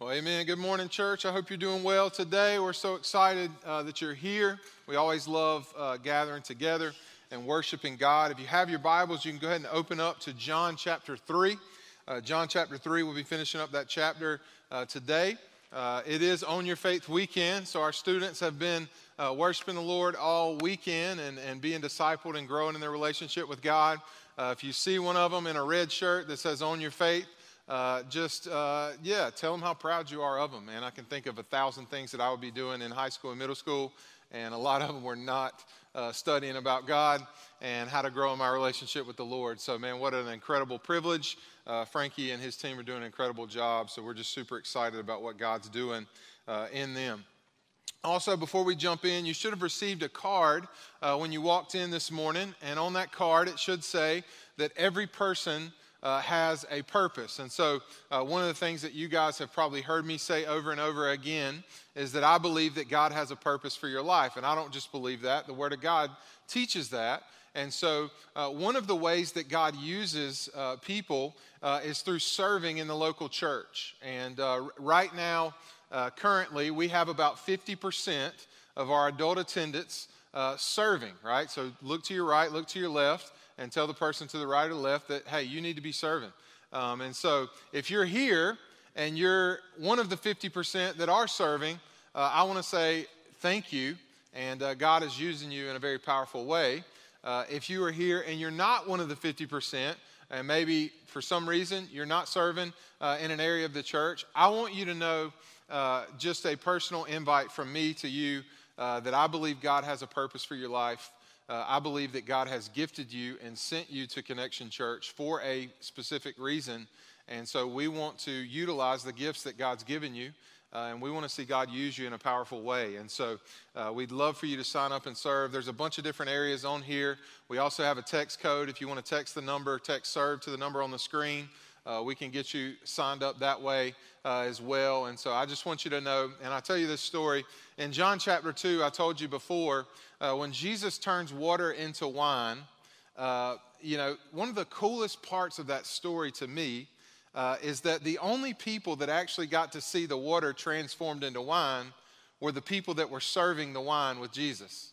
Well, amen. Good morning, church. I hope you're doing well today. We're so excited uh, that you're here. We always love uh, gathering together and worshiping God. If you have your Bibles, you can go ahead and open up to John chapter 3. Uh, John chapter 3, we'll be finishing up that chapter uh, today. Uh, it is On Your Faith weekend, so our students have been uh, worshiping the Lord all weekend and, and being discipled and growing in their relationship with God. if you see one of them in a red shirt that says On Your Faith, uh, just, uh, yeah, tell them how proud you are of them. And I can think of a thousand things that I would be doing in high school and middle school, and a lot of them were not uh, studying about God and how to grow in my relationship with the Lord. So, man, what an incredible privilege. Uh, Frankie and his team are doing an incredible job. So, we're just super excited about what God's doing uh, in them. Also, before we jump in, you should have received a card uh, when you walked in this morning. And on that card, it should say that every person uh, has a purpose. And so, uh, one of the things that you guys have probably heard me say over and over again is that I believe that God has a purpose for your life. And I don't just believe that, the Word of God teaches that. And so, uh, one of the ways that God uses uh, people uh, is through serving in the local church. And uh, right now, currently, we have about 50% of our adult attendance serving, right? So, look to your right, look to your left and tell the person to the right or left that, hey, you need to be serving. Um, and so if you're here and you're one of the 50% that are serving, uh, I want to say thank you. And uh, God is using you in a very powerful way. Uh, if you are here and you're not one of the 50%, and maybe for some reason you're not serving uh, in an area of the church, I want you to know uh, just a personal invite from me to you uh, that I believe God has a purpose for your life uh, I believe that God has gifted you and sent you to Connection Church for a specific reason. And so we want to utilize the gifts that God's given you. Uh, and we want to see God use you in a powerful way. And so uh, we'd love for you to sign up and serve. There's a bunch of different areas on here. We also have a text code. If you want to text the number, text serve to the number on the screen. Uh, we can get you signed up that way uh, as well. And so I just want you to know, and I tell you this story. In John chapter 2, I told you before, uh, when Jesus turns water into wine, uh, you know, one of the coolest parts of that story to me uh, is that the only people that actually got to see the water transformed into wine were the people that were serving the wine with Jesus.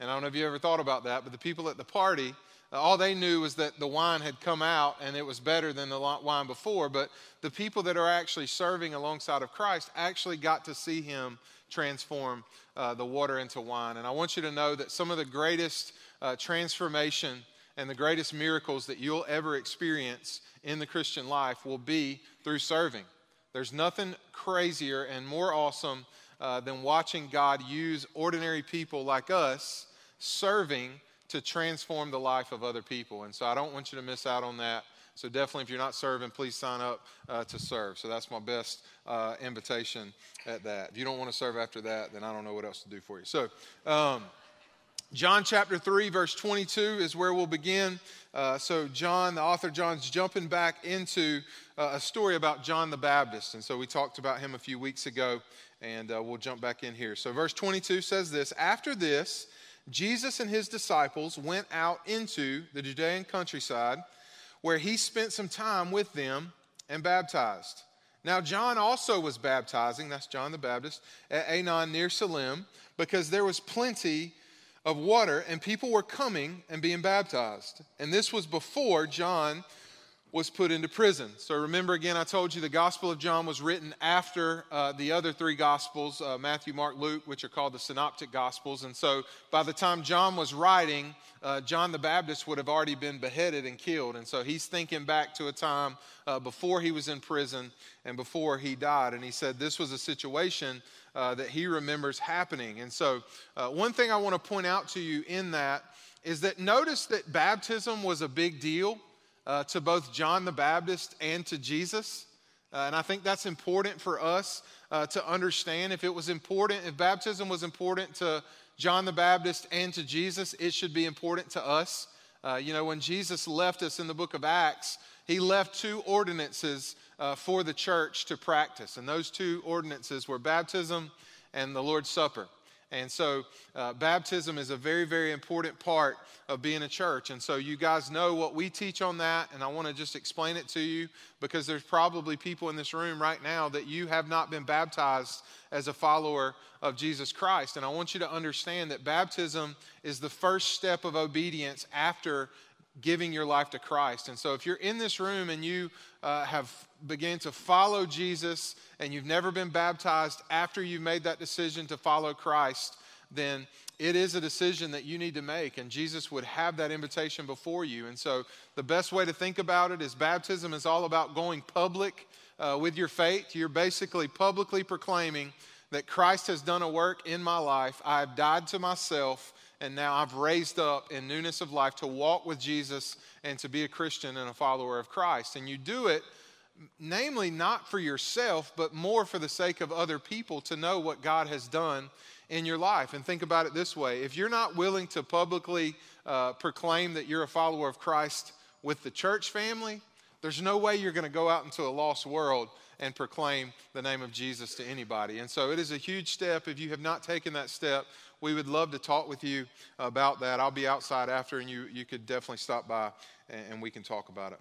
And I don't know if you ever thought about that, but the people at the party, all they knew was that the wine had come out and it was better than the wine before. But the people that are actually serving alongside of Christ actually got to see him transform uh, the water into wine. And I want you to know that some of the greatest uh, transformation and the greatest miracles that you'll ever experience in the Christian life will be through serving. There's nothing crazier and more awesome uh, than watching God use ordinary people like us serving to transform the life of other people. And so I don't want you to miss out on that. So definitely, if you're not serving, please sign up uh, to serve. So that's my best uh, invitation at that. If you don't want to serve after that, then I don't know what else to do for you. So, um, John chapter 3, verse 22 is where we'll begin. Uh, so, John, the author John's jumping back into uh, a story about John the Baptist. And so, we talked about him a few weeks ago, and uh, we'll jump back in here. So, verse 22 says this After this, Jesus and his disciples went out into the Judean countryside where he spent some time with them and baptized. Now, John also was baptizing, that's John the Baptist, at Aenon near Salim, because there was plenty of water and people were coming and being baptized. And this was before John was put into prison. So remember again, I told you the Gospel of John was written after uh, the other three Gospels uh, Matthew, Mark, Luke, which are called the Synoptic Gospels. And so by the time John was writing, uh, John the Baptist would have already been beheaded and killed. And so he's thinking back to a time uh, before he was in prison and before he died. And he said this was a situation uh, that he remembers happening. And so, uh, one thing I want to point out to you in that is that notice that baptism was a big deal uh, to both John the Baptist and to Jesus. Uh, and I think that's important for us uh, to understand. If it was important, if baptism was important to John the Baptist and to Jesus, it should be important to us. Uh, you know, when Jesus left us in the book of Acts, he left two ordinances uh, for the church to practice. And those two ordinances were baptism and the Lord's Supper. And so, uh, baptism is a very, very important part of being a church. And so, you guys know what we teach on that, and I want to just explain it to you because there's probably people in this room right now that you have not been baptized as a follower of Jesus Christ. And I want you to understand that baptism is the first step of obedience after giving your life to Christ. And so, if you're in this room and you uh, have began to follow Jesus and you've never been baptized after you've made that decision to follow Christ, then it is a decision that you need to make. And Jesus would have that invitation before you. And so, the best way to think about it is baptism is all about going public uh, with your faith. You're basically publicly proclaiming that Christ has done a work in my life. I've died to myself and now I've raised up in newness of life to walk with Jesus and to be a Christian and a follower of Christ. And you do it, namely, not for yourself, but more for the sake of other people to know what God has done in your life. And think about it this way if you're not willing to publicly uh, proclaim that you're a follower of Christ with the church family, there's no way you're going to go out into a lost world and proclaim the name of Jesus to anybody. And so it is a huge step. If you have not taken that step, we would love to talk with you about that. I'll be outside after, and you, you could definitely stop by and, and we can talk about it.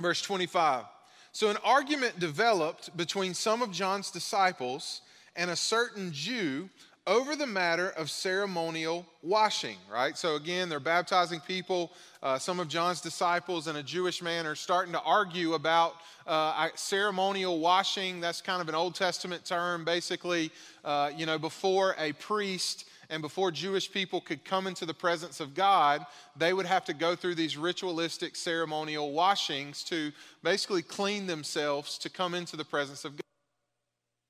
Verse 25. So an argument developed between some of John's disciples and a certain Jew over the matter of ceremonial washing, right? So again, they're baptizing people. Uh, some of John's disciples and a Jewish man are starting to argue about uh, ceremonial washing. That's kind of an Old Testament term, basically, uh, you know, before a priest and before Jewish people could come into the presence of God, they would have to go through these ritualistic ceremonial washings to basically clean themselves to come into the presence of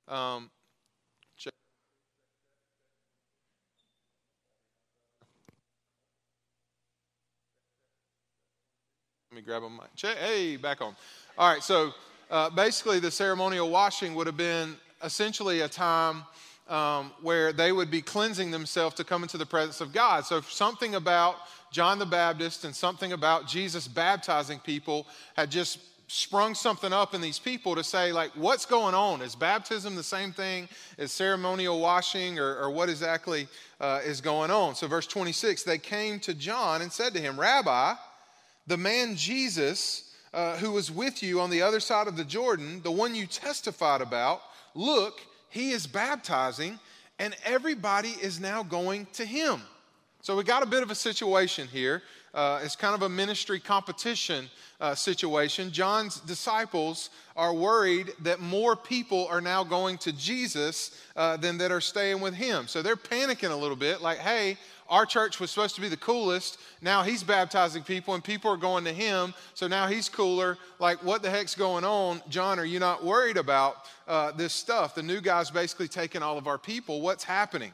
God. Um, Let me grab a mic. Hey, back on. All right, so uh, basically, the ceremonial washing would have been essentially a time um, where they would be cleansing themselves to come into the presence of God. So, something about John the Baptist and something about Jesus baptizing people had just sprung something up in these people to say, like, what's going on? Is baptism the same thing as ceremonial washing, or, or what exactly uh, is going on? So, verse 26 they came to John and said to him, Rabbi, the man Jesus, uh, who was with you on the other side of the Jordan, the one you testified about, look, he is baptizing, and everybody is now going to him. So we got a bit of a situation here. Uh, it's kind of a ministry competition uh, situation. John's disciples are worried that more people are now going to Jesus uh, than that are staying with him. So they're panicking a little bit, like, hey, our church was supposed to be the coolest. Now he's baptizing people and people are going to him. So now he's cooler. Like, what the heck's going on? John, are you not worried about uh, this stuff? The new guy's basically taking all of our people. What's happening?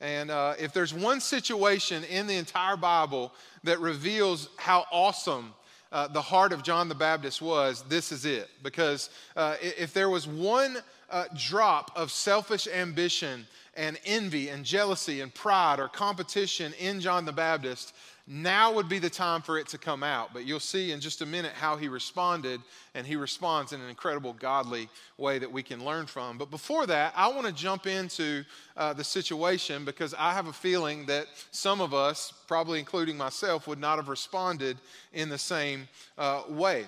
And uh, if there's one situation in the entire Bible that reveals how awesome uh, the heart of John the Baptist was, this is it. Because uh, if there was one uh, drop of selfish ambition and envy and jealousy and pride or competition in John the Baptist, now would be the time for it to come out. But you'll see in just a minute how he responded, and he responds in an incredible godly way that we can learn from. But before that, I want to jump into uh, the situation because I have a feeling that some of us, probably including myself, would not have responded in the same uh, way.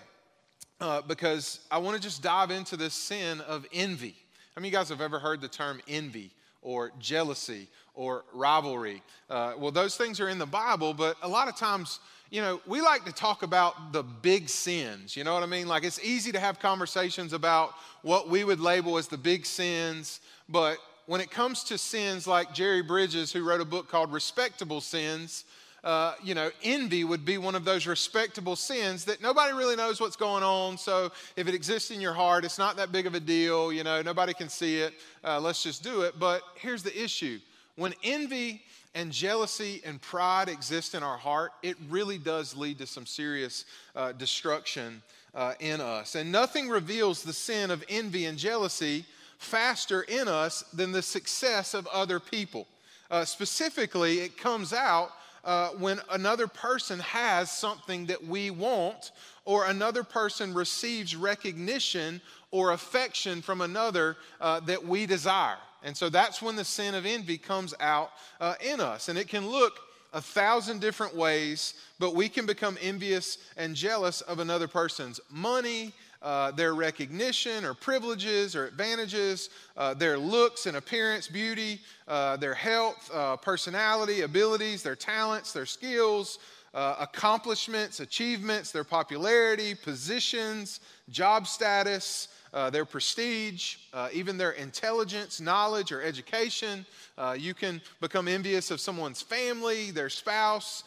Uh, because I want to just dive into this sin of envy. How many of you guys have ever heard the term envy? or jealousy or rivalry. Uh, well, those things are in the Bible, but a lot of times, you know, we like to talk about the big sins. You know what I mean? Like it's easy to have conversations about what we would label as the big sins, but when it comes to sins like Jerry Bridges, who wrote a book called Respectable Sins, uh, you know, envy would be one of those respectable sins that nobody really knows what's going on. So if it exists in your heart, it's not that big of a deal. You know, nobody can see it. Uh, let's just do it. But here's the issue when envy and jealousy and pride exist in our heart, it really does lead to some serious uh, destruction uh, in us. And nothing reveals the sin of envy and jealousy faster in us than the success of other people. Uh, specifically, it comes out uh, when another person has something that we want, or another person receives recognition or affection from another uh, that we desire. And so that's when the sin of envy comes out uh, in us. And it can look a thousand different ways, but we can become envious and jealous of another person's money, uh, their recognition or privileges or advantages, uh, their looks and appearance, beauty, uh, their health, uh, personality, abilities, their talents, their skills, uh, accomplishments, achievements, their popularity, positions, job status, uh, their prestige, uh, even their intelligence, knowledge, or education. Uh, you can become envious of someone's family, their spouse,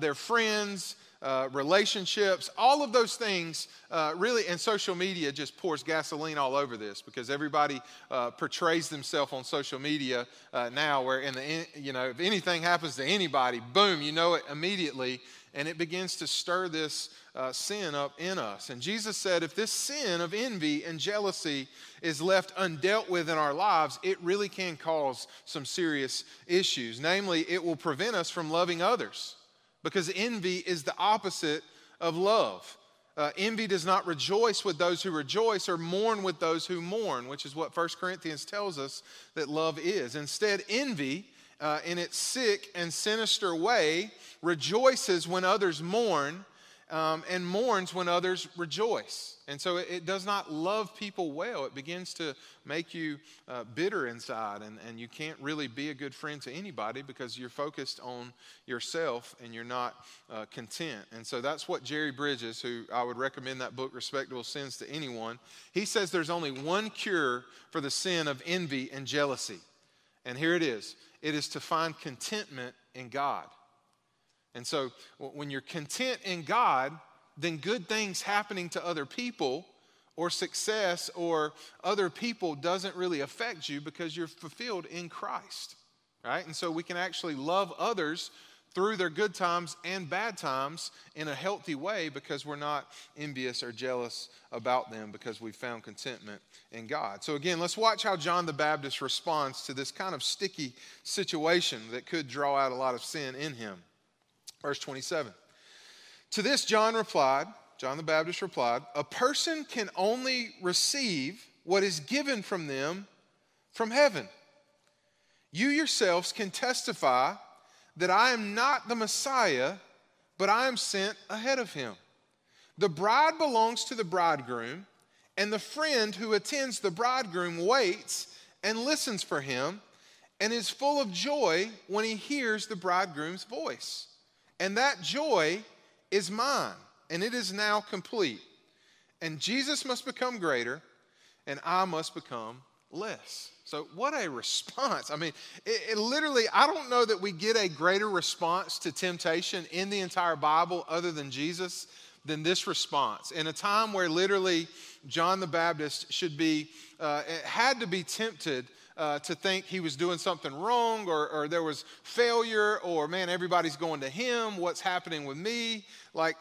their friends, uh, relationships, all of those things uh, really, and social media just pours gasoline all over this because everybody uh, portrays themselves on social media uh, now, where in the you know if anything happens to anybody, boom, you know it immediately, and it begins to stir this uh, sin up in us. And Jesus said, if this sin of envy and jealousy is left undealt with in our lives, it really can cause some serious issues. Namely, it will prevent us from loving others because envy is the opposite of love. Uh, envy does not rejoice with those who rejoice or mourn with those who mourn, which is what 1 Corinthians tells us that love is. Instead, envy, uh, in its sick and sinister way, rejoices when others mourn um, and mourns when others rejoice. And so it, it, does not love people well. It begins to make you uh, bitter inside, and, and you can't really be a good friend to anybody because you're focused on yourself and you're not uh, content. And so that's what Jerry Bridges, who I would recommend that book, Respectable Sins, to anyone, he says there's only one cure for the sin of envy and jealousy. And here it is it is to find contentment in God. And so when you're content in God, then good things happening to other people or success or other people doesn't really affect you because you're fulfilled in Christ. Right? And so we can actually love others through their good times and bad times in a healthy way because we're not envious or jealous about them because we've found contentment in God. So, again, let's watch how John the Baptist responds to this kind of sticky situation that could draw out a lot of sin in him. Verse 27. To this, John replied, John the Baptist replied, A person can only receive what is given from them from heaven. You yourselves can testify that I am not the Messiah, but I am sent ahead of him. The bride belongs to the bridegroom, and the friend who attends the bridegroom waits and listens for him and is full of joy when he hears the bridegroom's voice. And that joy is mine, and it is now complete. And Jesus must become greater, and I must become less. So, what a response. I mean, it, it, literally, I don't know that we get a greater response to temptation in the entire Bible other than Jesus than this response. In a time where literally John the Baptist should be, uh, had to be tempted uh, to think he was doing something wrong or, or there was failure or, man, everybody's going to him. What's happening with me? Like,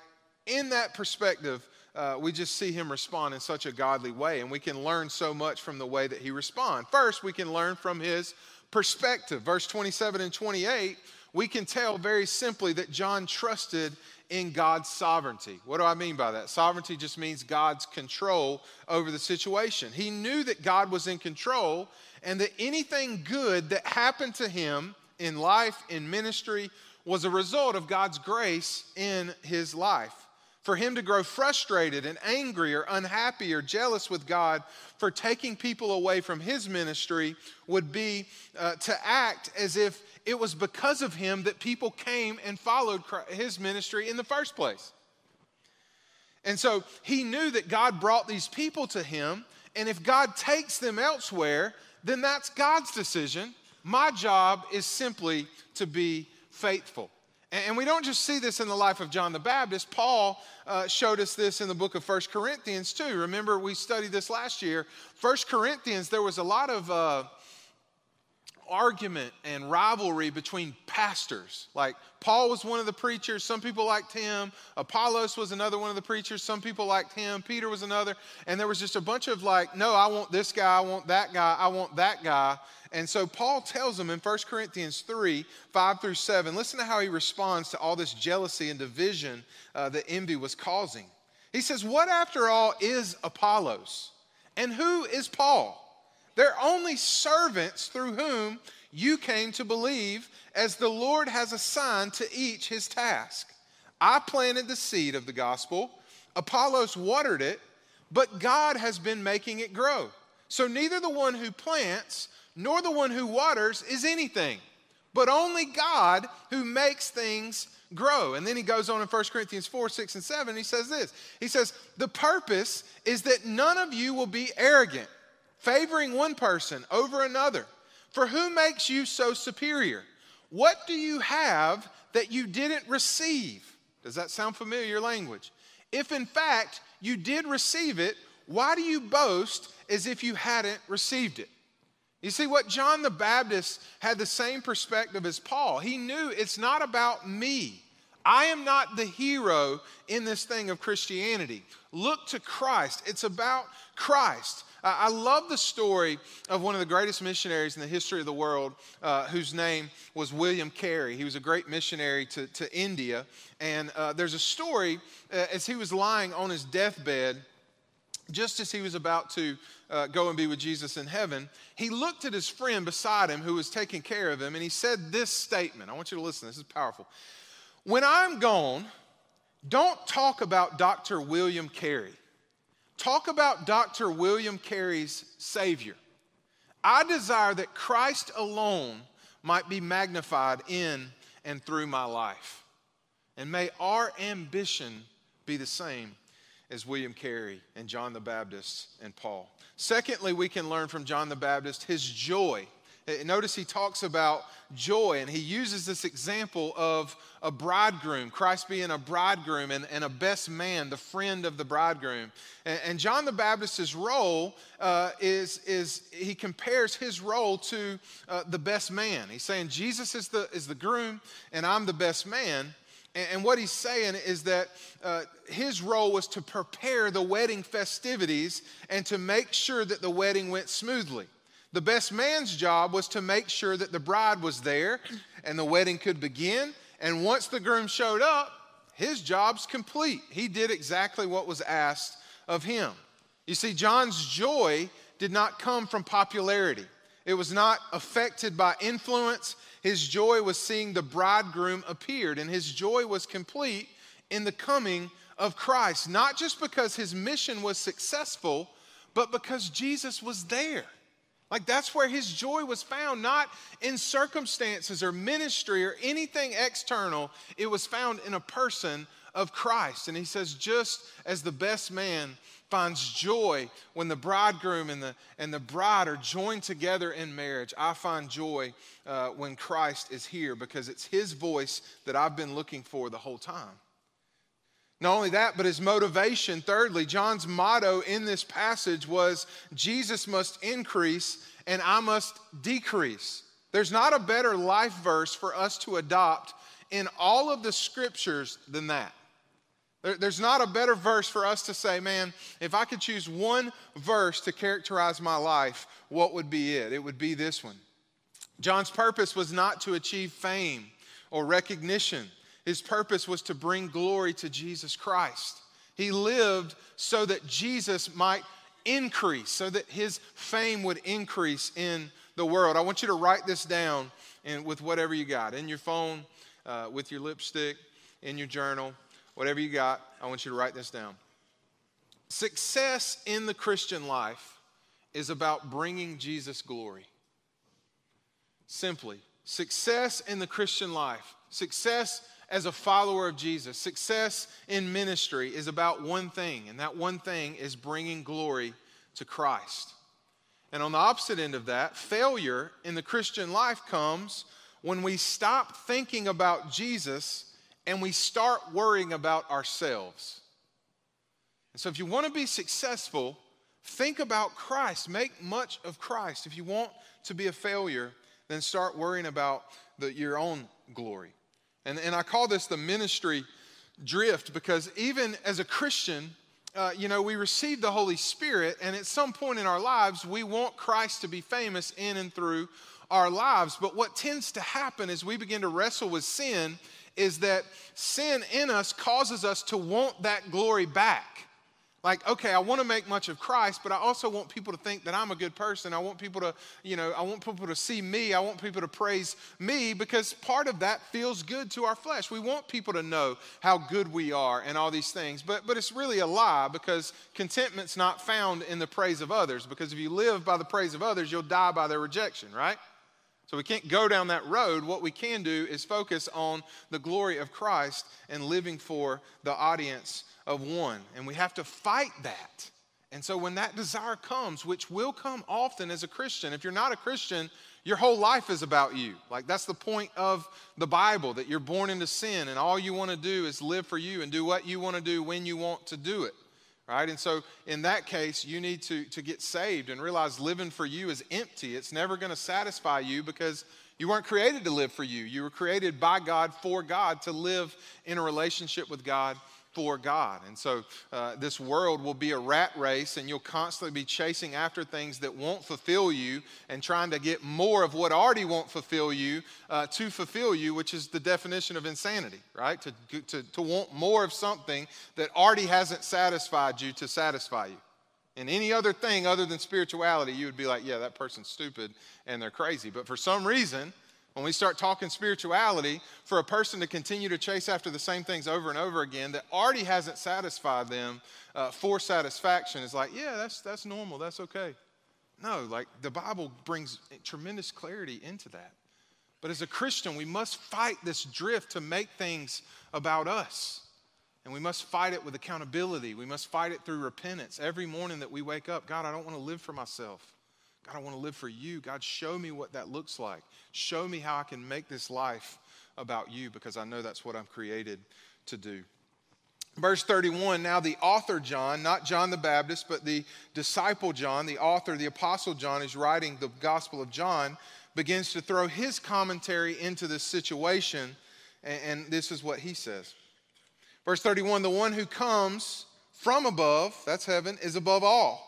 in that perspective, uh, we just see him respond in such a godly way, and we can learn so much from the way that he responds. First, we can learn from his perspective. Verse 27 and 28, we can tell very simply that John trusted in God's sovereignty. What do I mean by that? Sovereignty just means God's control over the situation. He knew that God was in control, and that anything good that happened to him in life, in ministry, was a result of God's grace in his life. For him to grow frustrated and angry or unhappy or jealous with God for taking people away from his ministry would be uh, to act as if it was because of him that people came and followed his ministry in the first place. And so he knew that God brought these people to him, and if God takes them elsewhere, then that's God's decision. My job is simply to be faithful. And we don't just see this in the life of John the Baptist. Paul uh, showed us this in the book of First Corinthians too. Remember, we studied this last year. First Corinthians, there was a lot of uh, argument and rivalry between pastors. Like Paul was one of the preachers, some people liked him. Apollos was another one of the preachers, some people liked him. Peter was another. And there was just a bunch of like, no, I want this guy, I want that guy, I want that guy. And so Paul tells them in 1 Corinthians 3 5 through 7, listen to how he responds to all this jealousy and division uh, that envy was causing. He says, What after all is Apollos? And who is Paul? They're only servants through whom you came to believe, as the Lord has assigned to each his task. I planted the seed of the gospel, Apollos watered it, but God has been making it grow. So neither the one who plants nor the one who waters is anything, but only God who makes things grow. And then he goes on in 1 Corinthians 4, 6, and 7. He says this He says, The purpose is that none of you will be arrogant favoring one person over another. For who makes you so superior? What do you have that you didn't receive? Does that sound familiar language? If in fact you did receive it, why do you boast as if you hadn't received it? You see, what John the Baptist had the same perspective as Paul. He knew it's not about me. I am not the hero in this thing of Christianity. Look to Christ. It's about Christ. I love the story of one of the greatest missionaries in the history of the world, uh, whose name was William Carey. He was a great missionary to, to India. And uh, there's a story uh, as he was lying on his deathbed, just as he was about to uh, go and be with Jesus in heaven, he looked at his friend beside him who was taking care of him, and he said this statement. I want you to listen, this is powerful. When I'm gone, don't talk about Dr. William Carey. Talk about Dr. William Carey's Savior. I desire that Christ alone might be magnified in and through my life. And may our ambition be the same as William Carey and John the Baptist and Paul. Secondly, we can learn from John the Baptist his joy notice he talks about joy and he uses this example of a bridegroom, Christ being a bridegroom and, and a best man, the friend of the bridegroom. And, and John the Baptist's role uh, is, is he compares his role to uh, the best man. He's saying Jesus is the, is the groom and I'm the best man. And, and what he's saying is that uh, his role was to prepare the wedding festivities and to make sure that the wedding went smoothly. The best man's job was to make sure that the bride was there and the wedding could begin. And once the groom showed up, his job's complete. He did exactly what was asked of him. You see, John's joy did not come from popularity, it was not affected by influence. His joy was seeing the bridegroom appeared, and his joy was complete in the coming of Christ, not just because his mission was successful, but because Jesus was there. Like that's where his joy was found, not in circumstances or ministry or anything external. It was found in a person of Christ. And he says, just as the best man finds joy when the bridegroom and the, and the bride are joined together in marriage, I find joy uh, when Christ is here because it's his voice that I've been looking for the whole time. Not only that, but his motivation. Thirdly, John's motto in this passage was Jesus must increase and I must decrease. There's not a better life verse for us to adopt in all of the scriptures than that. There's not a better verse for us to say, man, if I could choose one verse to characterize my life, what would be it? It would be this one. John's purpose was not to achieve fame or recognition. His purpose was to bring glory to Jesus Christ. He lived so that Jesus might increase, so that his fame would increase in the world. I want you to write this down and with whatever you got in your phone, uh, with your lipstick, in your journal, whatever you got. I want you to write this down. Success in the Christian life is about bringing Jesus glory. Simply, success in the Christian life, success as a follower of Jesus, success in ministry is about one thing, and that one thing is bringing glory to Christ. And on the opposite end of that, failure in the Christian life comes when we stop thinking about Jesus and we start worrying about ourselves. And so, if you want to be successful, think about Christ. Make much of Christ. If you want to be a failure, then start worrying about the, your own glory. And, and I call this the ministry drift because even as a Christian, uh, you know, we receive the Holy Spirit, and at some point in our lives, we want Christ to be famous in and through our lives. But what tends to happen as we begin to wrestle with sin is that sin in us causes us to want that glory back. Like, okay, I want to make much of Christ, but I also want people to think that I'm a good person. I want people to, you know, I want people to see me. I want people to praise me because part of that feels good to our flesh. We want people to know how good we are and all these things. But but it's really a lie because contentment's not found in the praise of others. Because if you live by the praise of others, you'll die by their rejection, right? So we can't go down that road. What we can do is focus on the glory of Christ and living for the audience of one. And we have to fight that. And so when that desire comes, which will come often as a Christian, if you're not a Christian, your whole life is about you. Like that's the point of the Bible that you're born into sin and all you want to do is live for you and do what you want to do when you want to do it. Right? And so in that case, you need to, to get saved and realize living for you is empty. It's never going to satisfy you because you weren't created to live for you. You were created by God for God to live in a relationship with God for God. And so uh, this world will be a rat race, and you'll constantly be chasing after things that won't fulfill you and trying to get more of what already won't fulfill you uh, to fulfill you, which is the definition of insanity, right? To, to, to want more of something that already hasn't satisfied you to satisfy you. And any other thing other than spirituality, you would be like, yeah, that person's stupid and they're crazy. But for some reason, when we start talking spirituality, for a person to continue to chase after the same things over and over again that already hasn't satisfied them uh, for satisfaction is like, yeah, that's, that's normal, that's okay. No, like the Bible brings tremendous clarity into that. But as a Christian, we must fight this drift to make things about us. And we must fight it with accountability. We must fight it through repentance. Every morning that we wake up, God, I don't want to live for myself. God, I want to live for you. God, show me what that looks like. Show me how I can make this life about you because I know that's what I'm created to do. Verse 31 now the author John, not John the Baptist, but the disciple John, the author, the apostle John, is writing the Gospel of John, begins to throw his commentary into this situation. And, and this is what he says. Verse 31 the one who comes from above, that's heaven, is above all.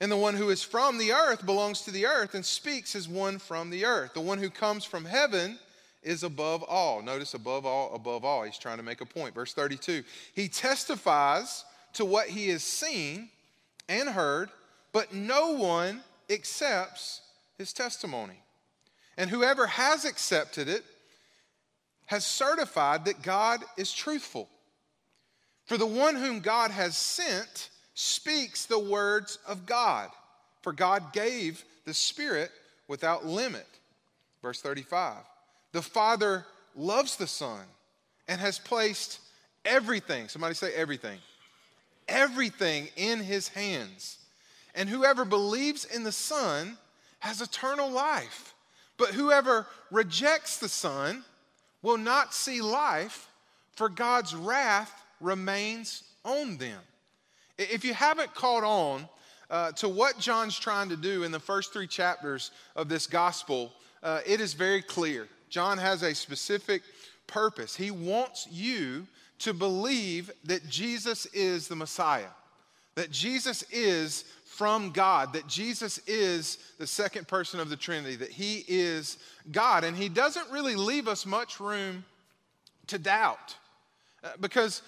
And the one who is from the earth belongs to the earth and speaks as one from the earth. The one who comes from heaven is above all. Notice above all, above all. He's trying to make a point. Verse 32 He testifies to what he has seen and heard, but no one accepts his testimony. And whoever has accepted it has certified that God is truthful. For the one whom God has sent, speaks the words of God, for God gave the Spirit without limit. Verse 35 The Father loves the Son and has placed everything, somebody say everything, everything in his hands. And whoever believes in the Son has eternal life. But whoever rejects the Son will not see life, for God's wrath remains on them. If you haven't caught on uh, to what John's trying to do in the first three chapters of this gospel, uh, it is very clear. John has a specific purpose. He wants you to believe that Jesus is the Messiah, that Jesus is from God, that Jesus is the second person of the Trinity, that he is God. And he doesn't really leave us much room to doubt. Uh, because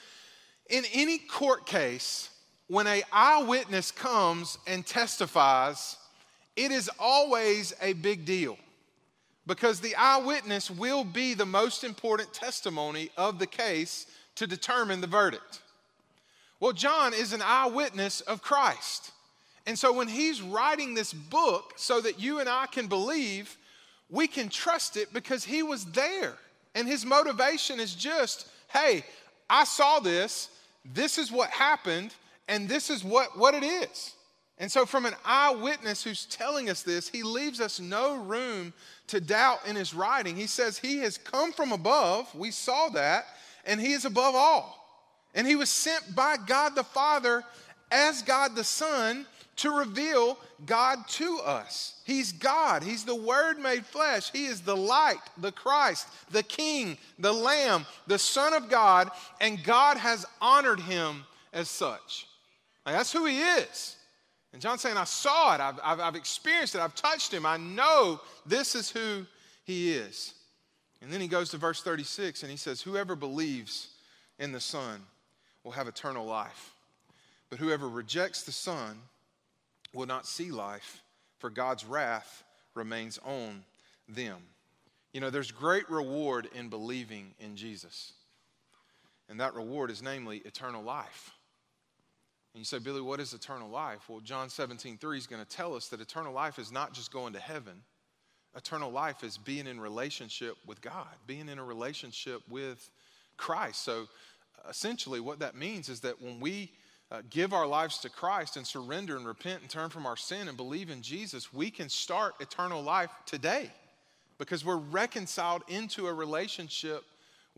in any court case, when a eyewitness comes and testifies, it is always a big deal because the eyewitness will be the most important testimony of the case to determine the verdict. Well, John is an eyewitness of Christ. And so when he's writing this book so that you and I can believe, we can trust it because he was there. And his motivation is just, hey, I saw this, this is what happened, and this is what, what it is. And so, from an eyewitness who's telling us this, he leaves us no room to doubt in his writing. He says, He has come from above. We saw that. And he is above all. And he was sent by God the Father as God the Son to reveal God to us. He's God. He's the Word made flesh. He is the light, the Christ, the King, the Lamb, the Son of God. And God has honored him as such. Like, that's who he is. And John's saying, I saw it, I've, I've, I've experienced it, I've touched him, I know this is who he is. And then he goes to verse 36 and he says, Whoever believes in the Son will have eternal life. But whoever rejects the Son will not see life, for God's wrath remains on them. You know, there's great reward in believing in Jesus. And that reward is namely eternal life. And you say, Billy, what is eternal life? Well, John 17, 3 is going to tell us that eternal life is not just going to heaven. Eternal life is being in relationship with God, being in a relationship with Christ. So essentially, what that means is that when we uh, give our lives to Christ and surrender and repent and turn from our sin and believe in Jesus, we can start eternal life today because we're reconciled into a relationship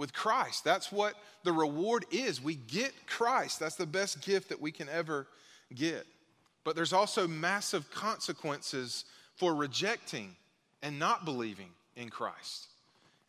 with Christ. That's what the reward is. We get Christ. That's the best gift that we can ever get. But there's also massive consequences for rejecting and not believing in Christ.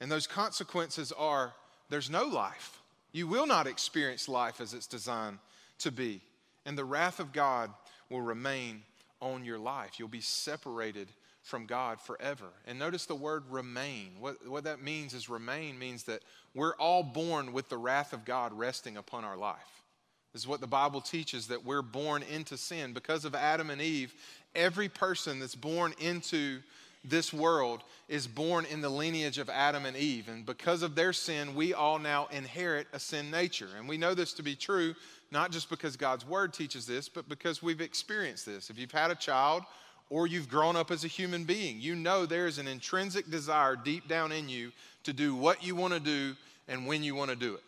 And those consequences are there's no life. You will not experience life as it's designed to be. And the wrath of God will remain on your life. You'll be separated from God forever. And notice the word remain. What, what that means is remain means that we're all born with the wrath of God resting upon our life. This is what the Bible teaches that we're born into sin. Because of Adam and Eve, every person that's born into this world is born in the lineage of Adam and Eve. And because of their sin, we all now inherit a sin nature. And we know this to be true, not just because God's word teaches this, but because we've experienced this. If you've had a child or you've grown up as a human being, you know there's an intrinsic desire deep down in you to do what you want to do and when you want to do it.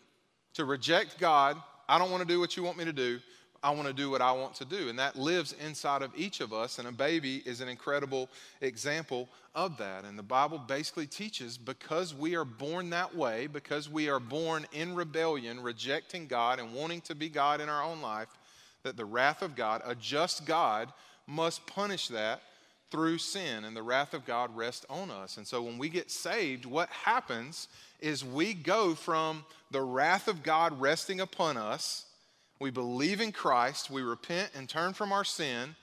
To reject God, I don't want to do what you want me to do. I want to do what I want to do. And that lives inside of each of us. And a baby is an incredible example of that. And the Bible basically teaches because we are born that way, because we are born in rebellion, rejecting God and wanting to be God in our own life, that the wrath of God, a just God, must punish that through sin, and the wrath of God rests on us. And so when we get saved, what happens is we go from the wrath of God resting upon us, we believe in Christ, we repent and turn from our sin,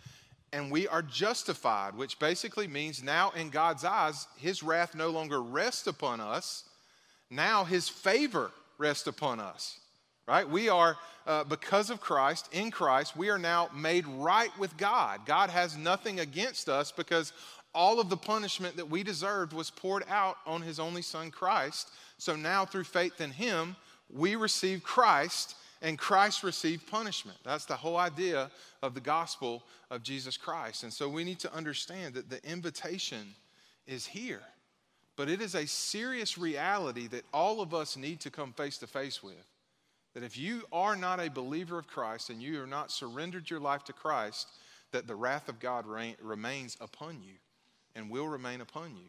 and we are justified, which basically means now in God's eyes, his wrath no longer rests upon us. Now his favor rests upon us right? We are, uh, because of Christ, in Christ, we are now made right with God. God has nothing against us because all of the punishment that we deserved was poured out on his only son, Christ. So now, through faith in him, we receive Christ and Christ received punishment. That's the whole idea of the gospel of Jesus Christ. And so we need to understand that the invitation is here. But it is a serious reality that all of us need to come face to face with. That if you are not a believer of Christ and you are not surrendered your life to Christ, that the wrath of God remains upon you and will remain upon you.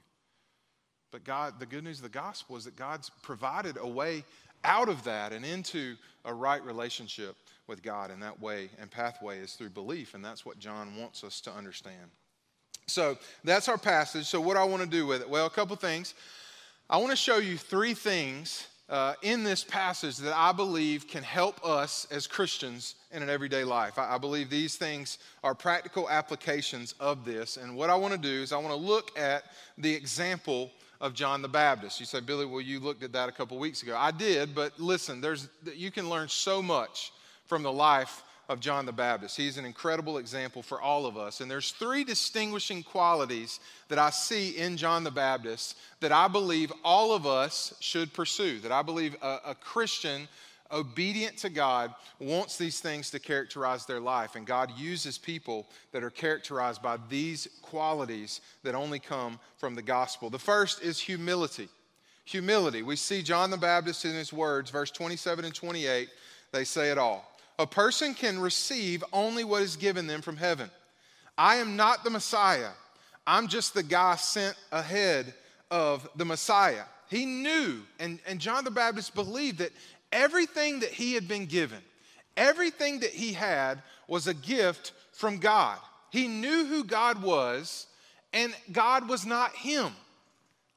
But God, the good news of the gospel is that God's provided a way out of that and into a right relationship with God. And that way and pathway is through belief. And that's what John wants us to understand. So that's our passage. So, what I want to do with it? Well, a couple things. I want to show you three things uh, in this passage that I believe can help us as Christians in an everyday life. I, I believe these things are practical applications of this. And what I want to do is I want to look at the example of John the Baptist. You say, Billy, well, you looked at that a couple weeks ago. I did, but listen, there's, you can learn so much from the life of John the Baptist. He's an incredible example for all of us. And there's three distinguishing qualities that I see in John the Baptist that I believe all of us should pursue, that I believe a, a Christian obedient to God wants these things to characterize their life. And God uses people that are characterized by these qualities that only come from the gospel. The first is humility. Humility. We see John the Baptist in his words, verse 27 and 28, they say it all. A person can receive only what is given them from heaven. I am not the Messiah. I'm just the guy sent ahead of the Messiah. He knew, and, and John the Baptist believed that everything that he had been given, everything that he had was a gift from God. He knew who God was, and God was not him.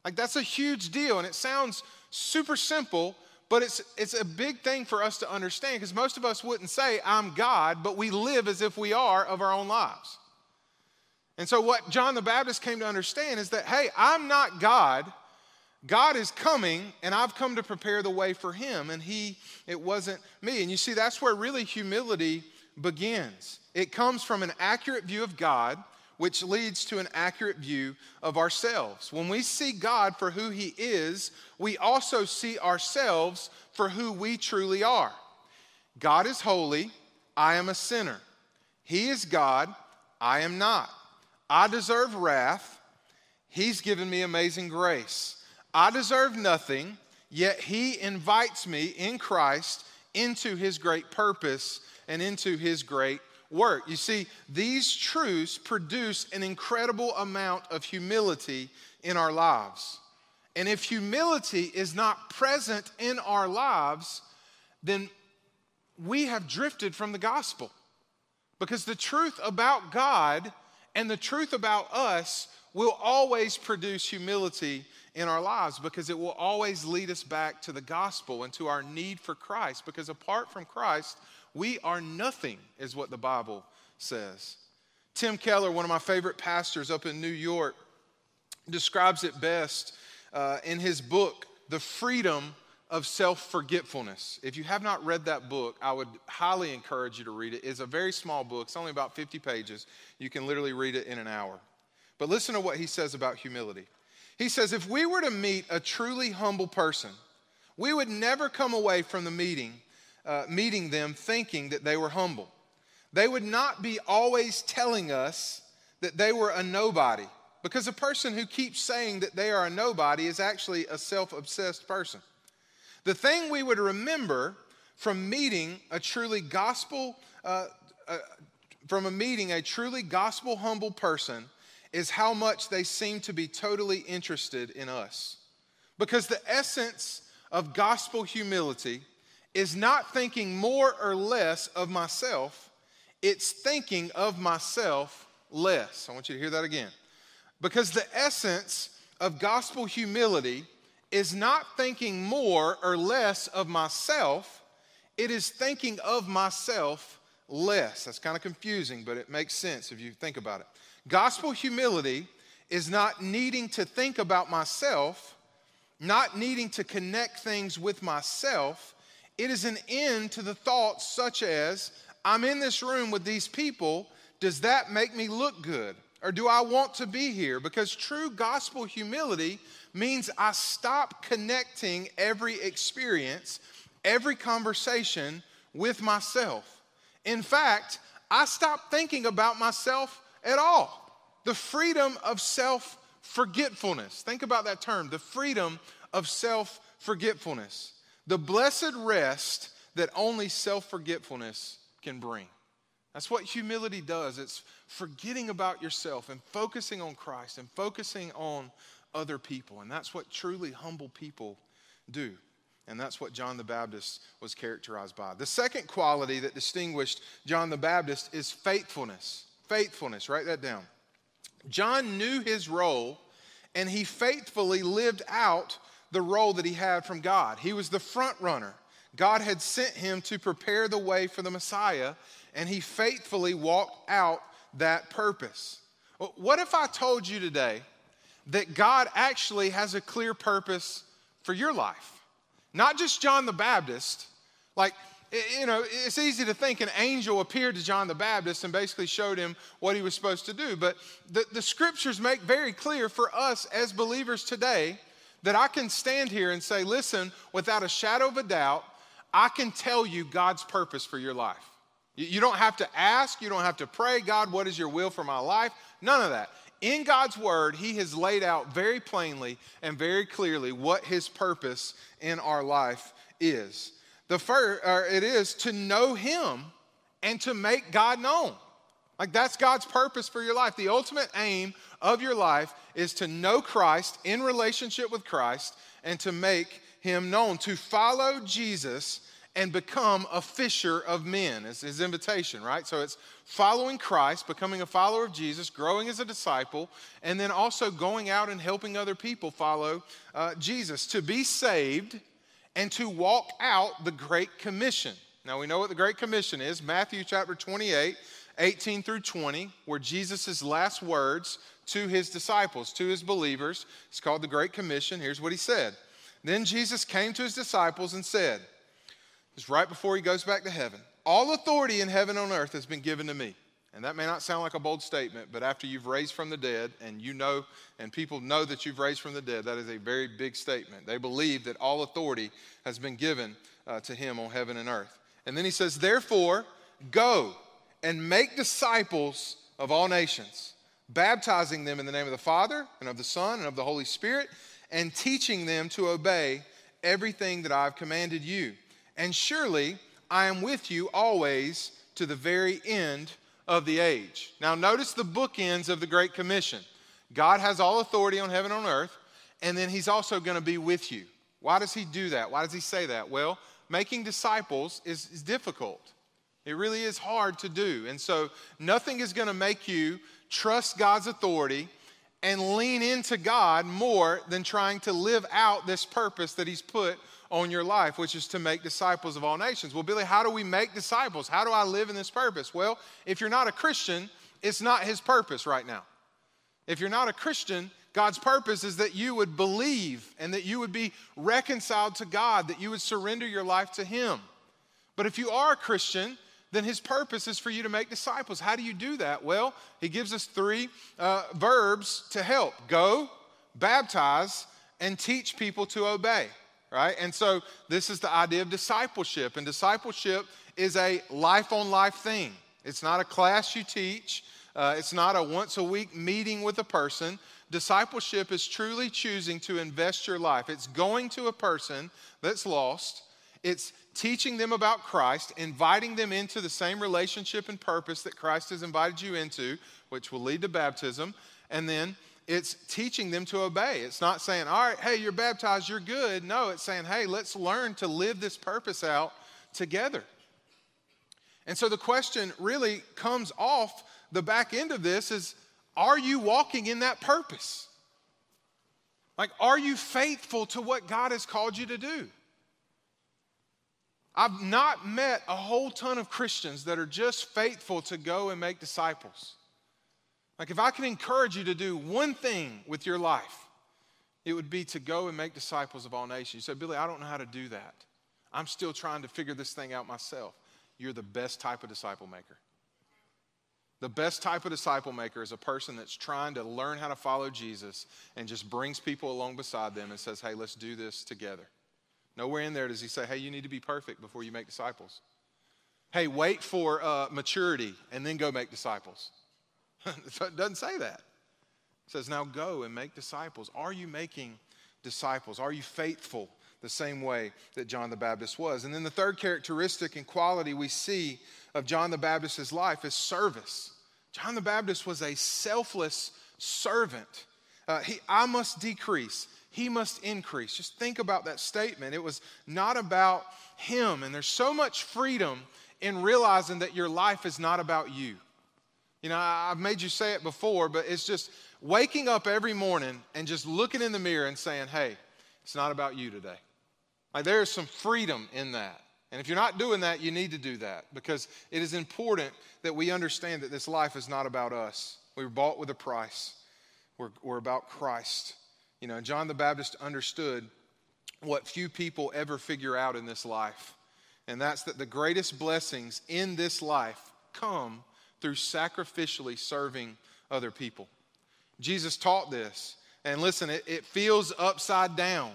Like, that's a huge deal, and it sounds super simple, but it's, it's a big thing for us to understand because most of us wouldn't say, I'm God, but we live as if we are of our own lives. And so, what John the Baptist came to understand is that, hey, I'm not God. God is coming, and I've come to prepare the way for him, and he, it wasn't me. And you see, that's where really humility begins. It comes from an accurate view of God, which leads to an accurate view of ourselves. When we see God for who He is, we also see ourselves for who we truly are. God is holy, I am a sinner. He is God, I am not. I deserve wrath, He's given me amazing grace. I deserve nothing, yet He invites me in Christ into His great purpose and into His great work. You see, these truths produce an incredible amount of humility in our lives. And if humility is not present in our lives, then we have drifted from the gospel. Because the truth about God and the truth about us will always produce humility in our lives because it will always lead us back to the gospel and to our need for Christ. Because apart from Christ, we are nothing, is what the Bible says. Tim Keller, one of my favorite pastors up in New York, describes it best uh, in his book, The Freedom of Self Forgetfulness. If you have not read that book, I would highly encourage you to read it. It's a very small book, it's only about 50 pages. You can literally read it in an hour. But listen to what he says about humility. He says, If we were to meet a truly humble person, we would never come away from the meeting uh, meeting them thinking that they were humble. They would not be always telling us that they were a nobody, because a person who keeps saying that they are a nobody is actually a self obsessed person. The thing we would remember from meeting a truly gospel, uh, uh, from a meeting a truly gospel humble person, is how much they seem to be totally interested in us. Because the essence of gospel humility is not thinking more or less of myself, it's thinking of myself less. I want you to hear that again. Because the essence of gospel humility is not thinking more or less of myself, it is thinking of myself less. That's kind of confusing, but it makes sense if you think about it. Gospel humility is not needing to think about myself, not needing to connect things with myself it is an end to the thoughts such as, I'm in this room with these people. Does that make me look good? Or do I want to be here? Because true gospel humility means I stop connecting every experience, every conversation with myself. In fact, I stop thinking about myself at all. The freedom of self forgetfulness. Think about that term the freedom of self forgetfulness the blessed rest that only self forgetfulness can bring. That's what humility does. It's forgetting about yourself and focusing on Christ and focusing on other people. And that's what truly humble people do. And that's what John the Baptist was characterized by. The second quality that distinguished John the Baptist is faithfulness. Faithfulness, write that down. John knew his role and he faithfully lived out the role that he had from God. He was the front runner. God had sent him to prepare the way for the Messiah, and he faithfully walked out that purpose. What if I told you today that God actually has a clear purpose for your life? Not just John the Baptist. Like, you know, it's easy to think an angel appeared to John the Baptist and basically showed him what he was supposed to do. But the, the scriptures make very clear for us as believers today that I can stand here and say, listen, without a shadow of a doubt, I can tell you God's purpose for your life. You don't have to ask, you don't have to pray, God, what is your will for my life? None of that. In God's word, He has laid out very plainly and very clearly what His purpose in our life is. The first, it is to know Him and to make God known. Like that's God's purpose for your life. The ultimate aim of your life is to know Christ in relationship with Christ and to make him known, to follow Jesus and become a fisher of men is his invitation, right? So it's following Christ, becoming a follower of Jesus, growing as a disciple, and then also going out and helping other people follow uh, Jesus to be saved and to walk out the Great Commission. Now we know what the Great Commission is Matthew chapter 28 18 through 20, were Jesus' last words to his disciples, to his believers. It's called the Great Commission. Here's what he said. Then Jesus came to his disciples and said, It's right before he goes back to heaven. All authority in heaven and on earth has been given to me. And that may not sound like a bold statement, but after you've raised from the dead and you know, and people know that you've raised from the dead, that is a very big statement. They believe that all authority has been given uh, to him on heaven and earth. And then he says, Therefore, go and make disciples of all nations, baptizing them in the name of the Father and of the Son and of the Holy Spirit, and teaching them to obey everything that I've commanded you. And surely I am with you always to the very end of the age. Now, notice the bookends of the Great Commission. God has all authority on heaven and on earth, and then He's also going to be with you. Why does He do that? Why does He say that? Well, making disciples is, is difficult. It really is hard to do. And so, nothing is going to make you trust God's authority and lean into God more than trying to live out this purpose that He's put on your life, which is to make disciples of all nations. Well, Billy, how do we make disciples? How do I live in this purpose? Well, if you're not a Christian, it's not His purpose right now. If you're not a Christian, God's purpose is that you would believe and that you would be reconciled to God, that you would surrender your life to Him. But if you are a Christian, then his purpose is for you to make disciples. How do you do that? Well, he gives us three uh, verbs to help go, baptize, and teach people to obey right? And so this is the idea of discipleship. And discipleship is a life on life thing. It's not a class you teach, uh, it's not a once a week meeting with a person. Discipleship is truly choosing to invest your life. It's going to a person that's lost, it's teaching them about Christ, inviting them into the same relationship and purpose that Christ has invited you into, which will lead to baptism, and then it's teaching them to obey. It's not saying, all right, hey, you're baptized, you're good. No, it's saying, hey, let's learn to live this purpose out together. And so the question really comes off the back end of this is are you walking in that purpose? Like, are you faithful to what God has called you to do? I've not met a whole ton of Christians that are just faithful to go and make disciples. Like, if I can encourage you to do one thing with your life, it would be to go and make disciples of all nations. You say, Billy, I don't know how to do that. I'm still trying to figure this thing out myself. You're the best type of disciple maker. The best type of disciple maker is a person that's trying to learn how to follow Jesus and just brings people along beside them and says, hey, let's do this together. Nowhere in there does he say, hey, you need to be perfect before you make disciples. Hey, wait for uh, maturity and then go make disciples. it doesn't say that. It says, now go and make disciples. Are you making disciples? Are you faithful the same way that John the Baptist was? And then the third characteristic and quality we see of John the Baptist's life is service. John the Baptist was a selfless servant. Uh, he, I must decrease, he must increase. Just think about that statement. It was not about him. And there's so much freedom in realizing that your life is not about you. You know, I've made you say it before, but it's just waking up every morning and just looking in the mirror and saying, hey, it's not about you today. Like there is some freedom in that. And if you're not doing that, you need to do that because it is important that we understand that this life is not about us. We were bought with a price. We're, we're about Christ. You know, John the Baptist understood what few people ever figure out in this life, and that's that the greatest blessings in this life come through sacrificially serving other people. Jesus taught this. And listen, it, it, feels upside down.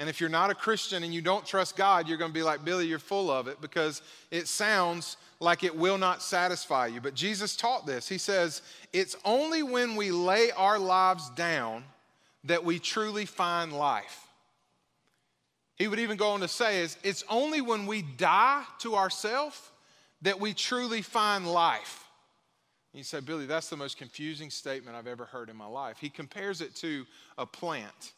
And if you're not a Christian and you don't trust God, you're going to be like, Billy, you're full of it because it sounds like it will not satisfy you. But Jesus taught this. He says, It's only when we lay our lives down that we truly find life. He would even go on to say, is, It's only when we die to ourselves that we truly find life. You say, Billy, that's the most confusing statement I've ever heard in my life. He compares it to a plant.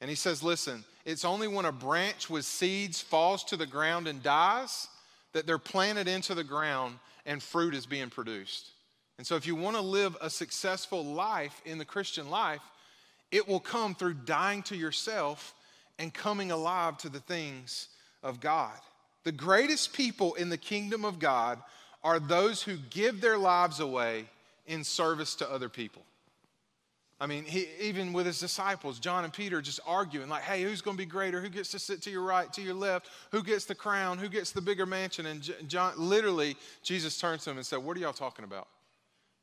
And he says, listen, it's only when a branch with seeds falls to the ground and dies that they're planted into the ground and fruit is being produced. And so, if you want to live a successful life in the Christian life, it will come through dying to yourself and coming alive to the things of God. The greatest people in the kingdom of God are those who give their lives away in service to other people. I mean, he, even with his disciples, John and Peter just arguing, like, hey, who's going to be greater? Who gets to sit to your right, to your left? Who gets the crown? Who gets the bigger mansion? And John, literally, Jesus turns to him and said, What are y'all talking about?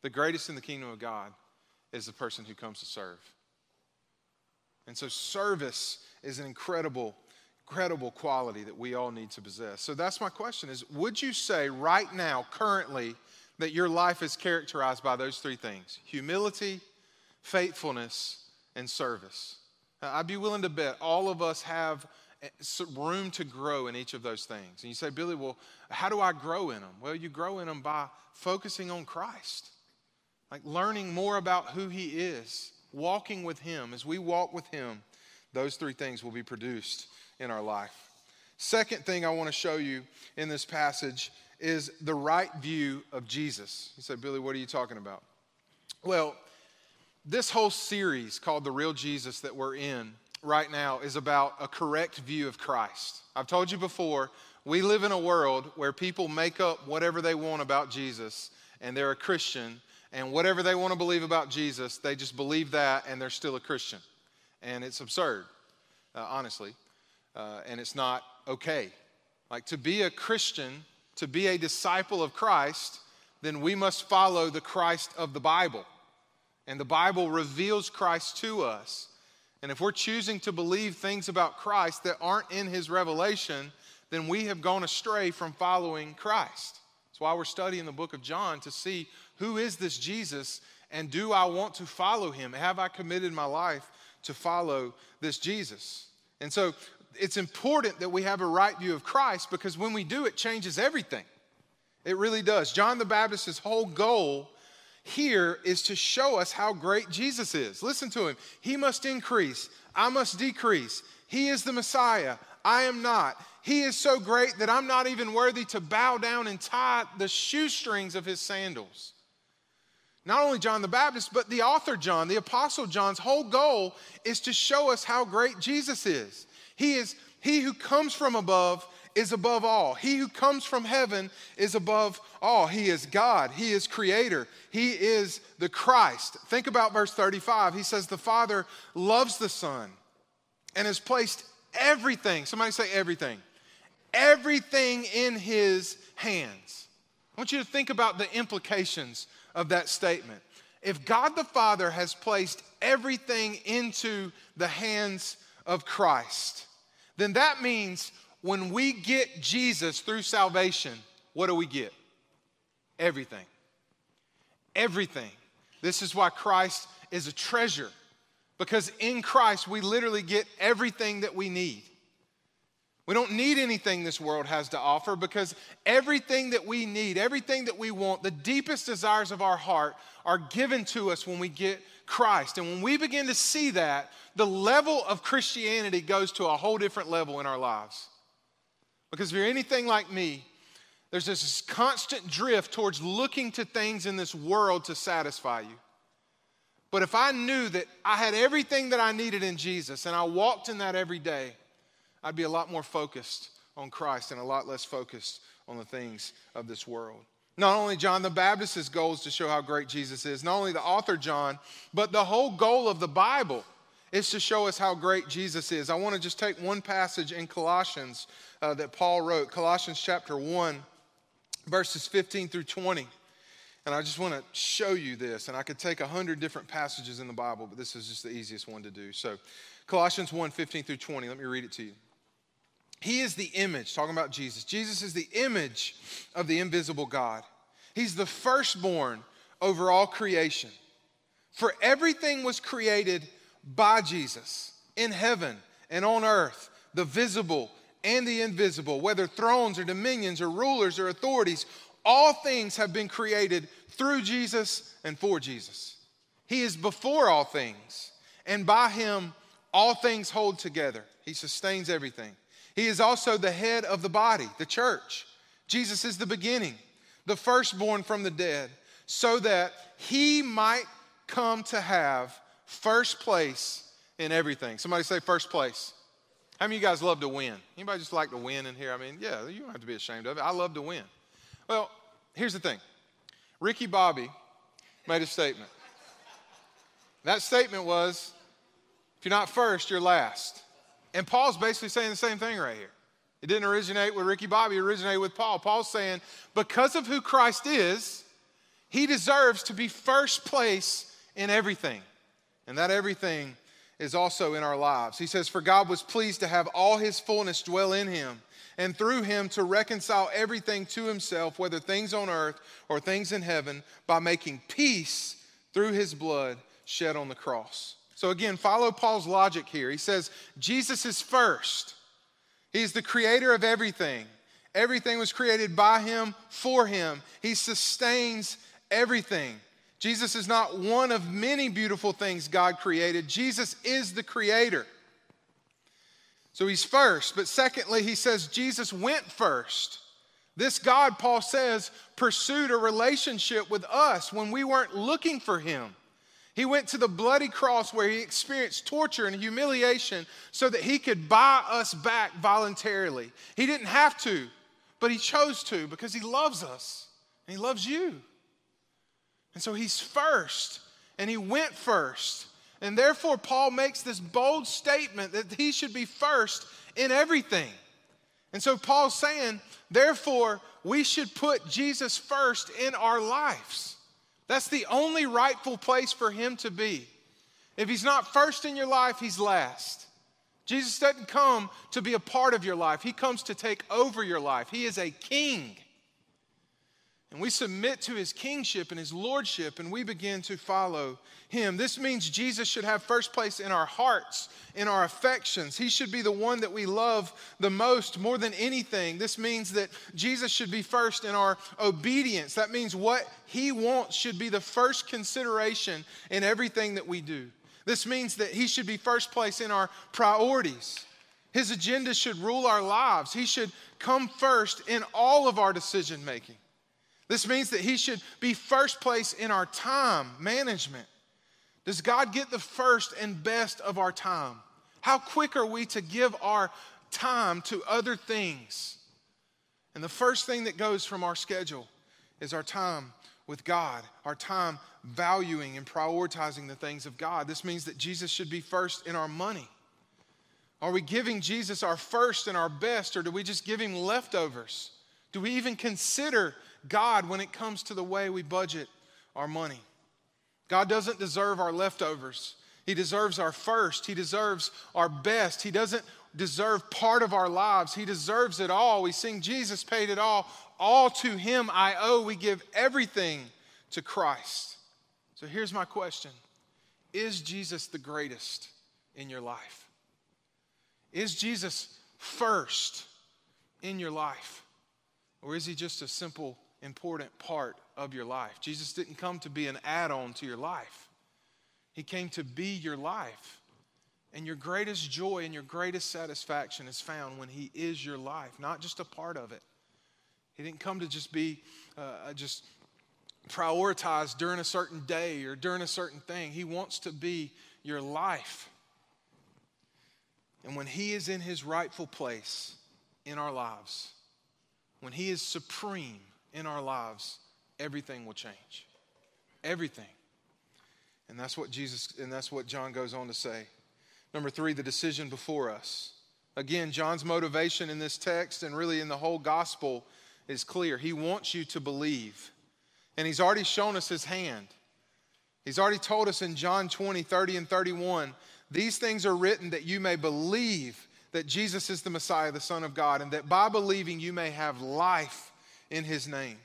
The greatest in the kingdom of God is the person who comes to serve. And so, service is an incredible, incredible quality that we all need to possess. So, that's my question is would you say right now, currently, that your life is characterized by those three things humility, faithfulness, and service. I'd be willing to bet all of us have eh, room to grow in each of those things. And you say, Billy, well, how do I grow in them? Well, you grow in them by focusing on Christ, like learning more about who He is, walking with Him. As we walk with Him, those three things will be produced in our life. Second thing I want to show you in this passage is the right view of Jesus. You say, Billy, what are you talking about? Well, this whole series called The Real Jesus that we're in right now is about a correct view of Christ. I've told you before, we live in a world where people make up whatever they want about Jesus and they're a Christian, and whatever they want to believe about Jesus, they just believe that and they're still a Christian. And it's absurd, uh, honestly, uh, and it's not okay. Like to be a Christian, to be a disciple of Christ, then we must follow the Christ of the Bible. And the Bible reveals Christ to us. And if we're choosing to believe things about Christ that aren't in his revelation, then we have gone astray from following Christ. That's why we're studying the book of John to see who is this Jesus and do I want to follow him? Have I committed my life to follow this Jesus? And so it's important that we have a right view of Christ because when we do, it changes everything. It really does. John the Baptist's whole goal here is to show us how great Jesus is. Listen to him. He must increase, I must decrease. He is the Messiah, I am not. He is so great that I'm not even worthy to bow down and tie the shoestrings of his sandals. Not only John the Baptist, but the author John, the apostle John's whole goal is to show us how great Jesus is. He is he who comes from above is above all. He who comes from heaven is above all. He is God. He is creator. He is the Christ. Think about verse 35. He says, The Father loves the Son and has placed everything, somebody say everything, everything in his hands. I want you to think about the implications of that statement. If God the Father has placed everything into the hands of Christ, then that means when we get Jesus through salvation, what do we get? Everything. Everything. This is why Christ is a treasure, because in Christ we literally get everything that we need. We don't need anything this world has to offer because everything that we need, everything that we want, the deepest desires of our heart are given to us when we get Christ. And when we begin to see that, the level of Christianity goes to a whole different level in our lives. Because if you're anything like me, there's this constant drift towards looking to things in this world to satisfy you. But if I knew that I had everything that I needed in Jesus and I walked in that every day, I'd be a lot more focused on Christ and a lot less focused on the things of this world. Not only John the Baptist's goal is to show how great Jesus is, not only the author John, but the whole goal of the Bible is to show us how great Jesus is. I want to just take one passage in Colossians uh, that Paul wrote, Colossians chapter 1, verses 15 through 20. And I just want to show you this. And I could take a hundred different passages in the Bible, but this is just the easiest one to do. So, Colossians 1 15 through 20. Let me read it to you. He is the image, talking about Jesus. Jesus is the image of the invisible God. He's the firstborn over all creation. For everything was created by Jesus in heaven and on earth, the visible and the invisible, whether thrones or dominions or rulers or authorities, all things have been created through Jesus and for Jesus. He is before all things, and by him all things hold together. He sustains everything. He is also the head of the body, the church. Jesus is the beginning, the firstborn from the dead, so that he might come to have first place in everything. Somebody say first place. How many of you guys love to win? Anybody just like to win in here? I mean, yeah, you don't have to be ashamed of it. I love to win. Well, here's the thing Ricky Bobby made a statement. That statement was if you're not first, you're last. And Paul's basically saying the same thing right here. It didn't originate with Ricky Bobby, it originated with Paul. Paul's saying, because of who Christ is, he deserves to be first place in everything. And that everything is also in our lives. He says, For God was pleased to have all his fullness dwell in him, and through him to reconcile everything to himself, whether things on earth or things in heaven, by making peace through his blood shed on the cross. So again, follow Paul's logic here. He says, Jesus is first. He's the creator of everything. Everything was created by him, for him. He sustains everything. Jesus is not one of many beautiful things God created. Jesus is the creator. So he's first. But secondly, he says Jesus went first. This God, Paul says, pursued a relationship with us when we weren't looking for him. He went to the bloody cross where he experienced torture and humiliation so that he could buy us back voluntarily. He didn't have to, but he chose to because he loves us and he loves you. And so he's first and he went first. And therefore, Paul makes this bold statement that he should be first in everything. And so Paul's saying, therefore, we should put Jesus first in our lives. That's the only rightful place for him to be. If he's not first in your life, he's last. Jesus doesn't come to be a part of your life, he comes to take over your life. He is a king. And we submit to his kingship and his lordship, and we begin to follow him. This means Jesus should have first place in our hearts, in our affections. He should be the one that we love the most, more than anything. This means that Jesus should be first in our obedience. That means what he wants should be the first consideration in everything that we do. This means that he should be first place in our priorities. His agenda should rule our lives. He should come first in all of our decision making. This means that He should be first place in our time management. Does God get the first and best of our time? How quick are we to give our time to other things? And the first thing that goes from our schedule is our time with God, our time valuing and prioritizing the things of God. This means that Jesus should be first in our money. Are we giving Jesus our first and our best, or do we just give him leftovers? Do we even consider God when it comes to the way we budget our money. God doesn't deserve our leftovers. He deserves our first. He deserves our best. He doesn't deserve part of our lives. He deserves it all. We sing, Jesus paid it all. All to Him I owe. We give everything to Christ. So here's my question Is Jesus the greatest in your life? Is Jesus first in your life? Or is He just a simple important part of your life. Jesus didn't come to be an add on to your life, He came to be your life. And your greatest joy and your greatest satisfaction is found when He is your life, not just a part of it. He didn't come to just be uh, just prioritized during a certain day or during a certain thing. He wants to be your life. And when He is in His rightful place in our lives, when He is supreme, in our lives, everything will change. Everything. And that's what Jesus, and that's what John goes on to say. Number three, the decision before us. Again, John's motivation in this text and really in the whole gospel is clear. He wants you to believe. And he's already shown us his hand. He's already told us in John 20, 30, and 31 these things are written that you may believe that Jesus is the Messiah, the Son of God, and that by believing you may have life in his name.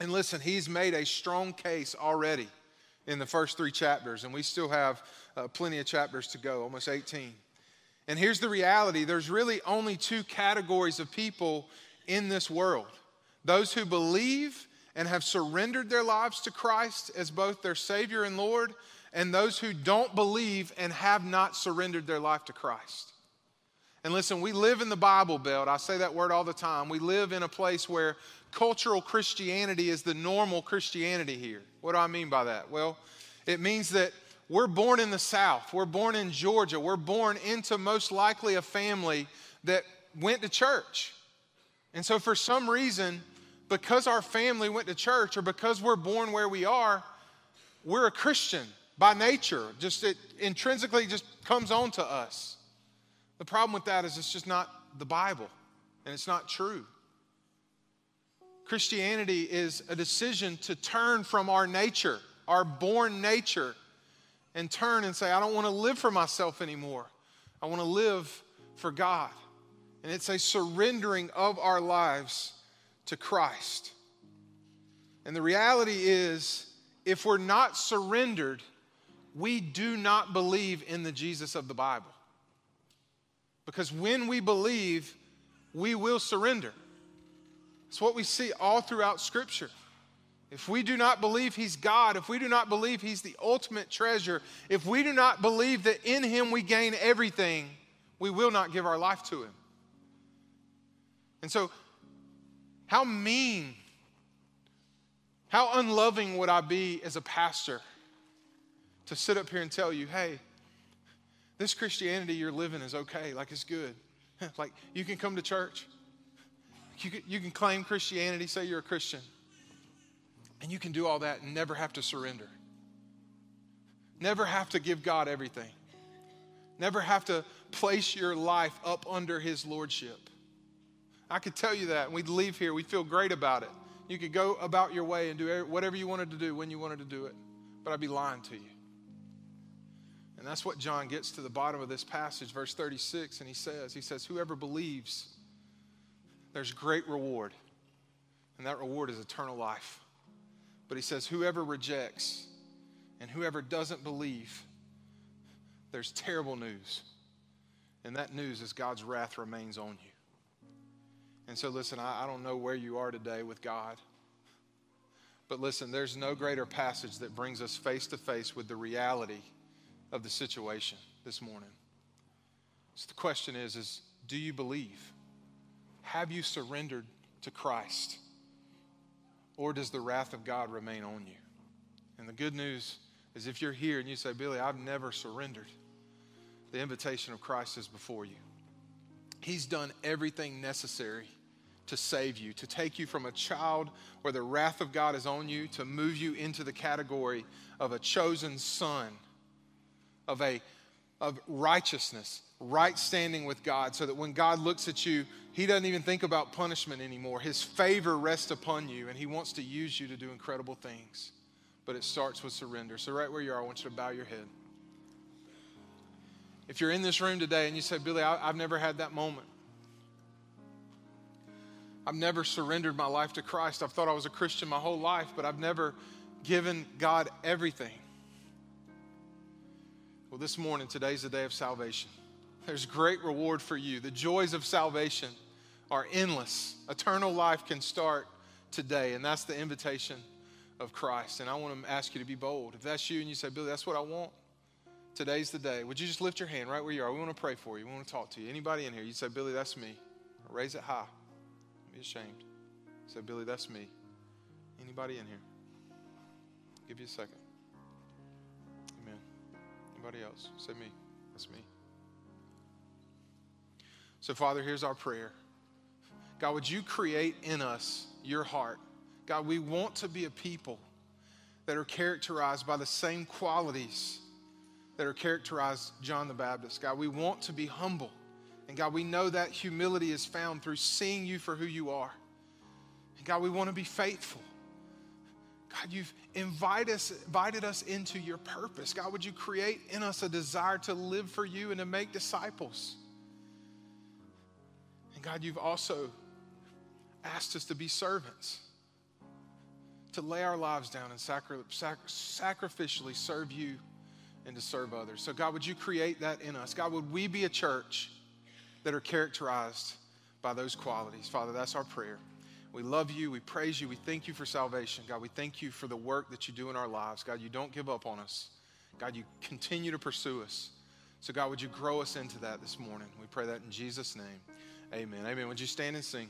And listen, he's made a strong case already in the first three chapters, and we still have uh, plenty of chapters to go, almost 18. And here's the reality there's really only two categories of people in this world those who believe and have surrendered their lives to Christ as both their Savior and Lord, and those who don't believe and have not surrendered their life to Christ. And listen, we live in the Bible Belt. I say that word all the time. We live in a place where cultural Christianity is the normal Christianity here. What do I mean by that? Well, it means that we're born in the South, we're born in Georgia, we're born into most likely a family that went to church. And so, for some reason, because our family went to church or because we're born where we are, we're a Christian. by nature. Just it intrinsically just comes on to us. The problem with that is it's just not the Bible and it's not true. Christianity is a decision to turn from our nature, our born nature, and turn and say, I don't want to live for myself anymore. I want to live for God. And it's a surrendering of our lives to Christ. And the reality is, if we're not surrendered, we do not believe in the Jesus of the Bible. Because when we believe, we will surrender. It's what we see all throughout Scripture. If we do not believe He's God, if we do not believe He's the ultimate treasure, if we do not believe that in Him we gain everything, we will not give our life to Him. And so, how mean, how unloving would I be as a pastor to sit up here and tell you, hey, this Christianity you're living is okay, like it's good. like you can come to church, you can, you can claim Christianity, say you're a Christian, and you can do all that and never have to surrender. Never have to give God everything. Never have to place your life up under His Lordship. I could tell you that. and We'd leave here, we'd feel great about it. You could go about your way and do whatever you wanted to do when you wanted to do it, but I'd be lying to you. And that's what John gets to the bottom of this passage, verse 36, and he says, He says, Whoever believes, there's great reward, and that reward is eternal life. But he says, Whoever rejects and whoever doesn't believe, there's terrible news. And that news is God's wrath remains on you. And so, listen, I, I don't know where you are today with God. But listen, there's no greater passage that brings us face to face with the reality of the situation this morning. So the question is, is do you believe? Have you surrendered to Christ? Or does the wrath of God remain on you? And the good news is if you're here and you say, Billy, I've never surrendered, the invitation of Christ is before you. He's done everything necessary to save you, to take you from a child where the wrath of God is on you, to move you into the category of a chosen son of a of righteousness, right standing with God, so that when God looks at you, He doesn't even think about punishment anymore. His favor rests upon you, and He wants to use you to do incredible things. But it starts with surrender. So, right where you are, I want you to bow your head. If you're in this room today and you say, Billy, I, have never had that moment. I've never surrendered my life to Christ. I've thought I was a Christian my whole life, but I've never given God everything. Well, this morning, today's the day of salvation. There's great reward for you. The joys of salvation are endless. Eternal life can start today, and that's the invitation of Christ. And I want to ask you to be bold. If that's you and you say, Billy, that's what I want, today's the day. Would you just lift your hand right where you are? We want to pray for you. We want to talk to you. Anybody in here, you say, Billy, that's me. Raise it high. Don't be ashamed. Say, Billy, that's me. Anybody in here? Give you a second. Anybody else? Say me. That's me. So, Father, here's our prayer. God, would you create in us your heart? God, we want to be a people that are characterized by the same qualities that are characterized John the Baptist. God, we want to be humble. And God, we know that humility is found through seeing you for who you are. And God, we want to be faithful. God, you've invited us, invited us into your purpose. God, would you create in us a desire to live for you and to make disciples? And God, you've also asked us to be servants, to lay our lives down and sacri- sac- sacrificially serve you and to serve others. So, God, would you create that in us? God, would we be a church that are characterized by those qualities? Father, that's our prayer. We love you. We praise you. We thank you for salvation. God, we thank you for the work that you do in our lives. God, you don't give up on us. God, you continue to pursue us. So, God, would you grow us into that this morning? We pray that in Jesus' name. Amen. Amen. Would you stand and sing?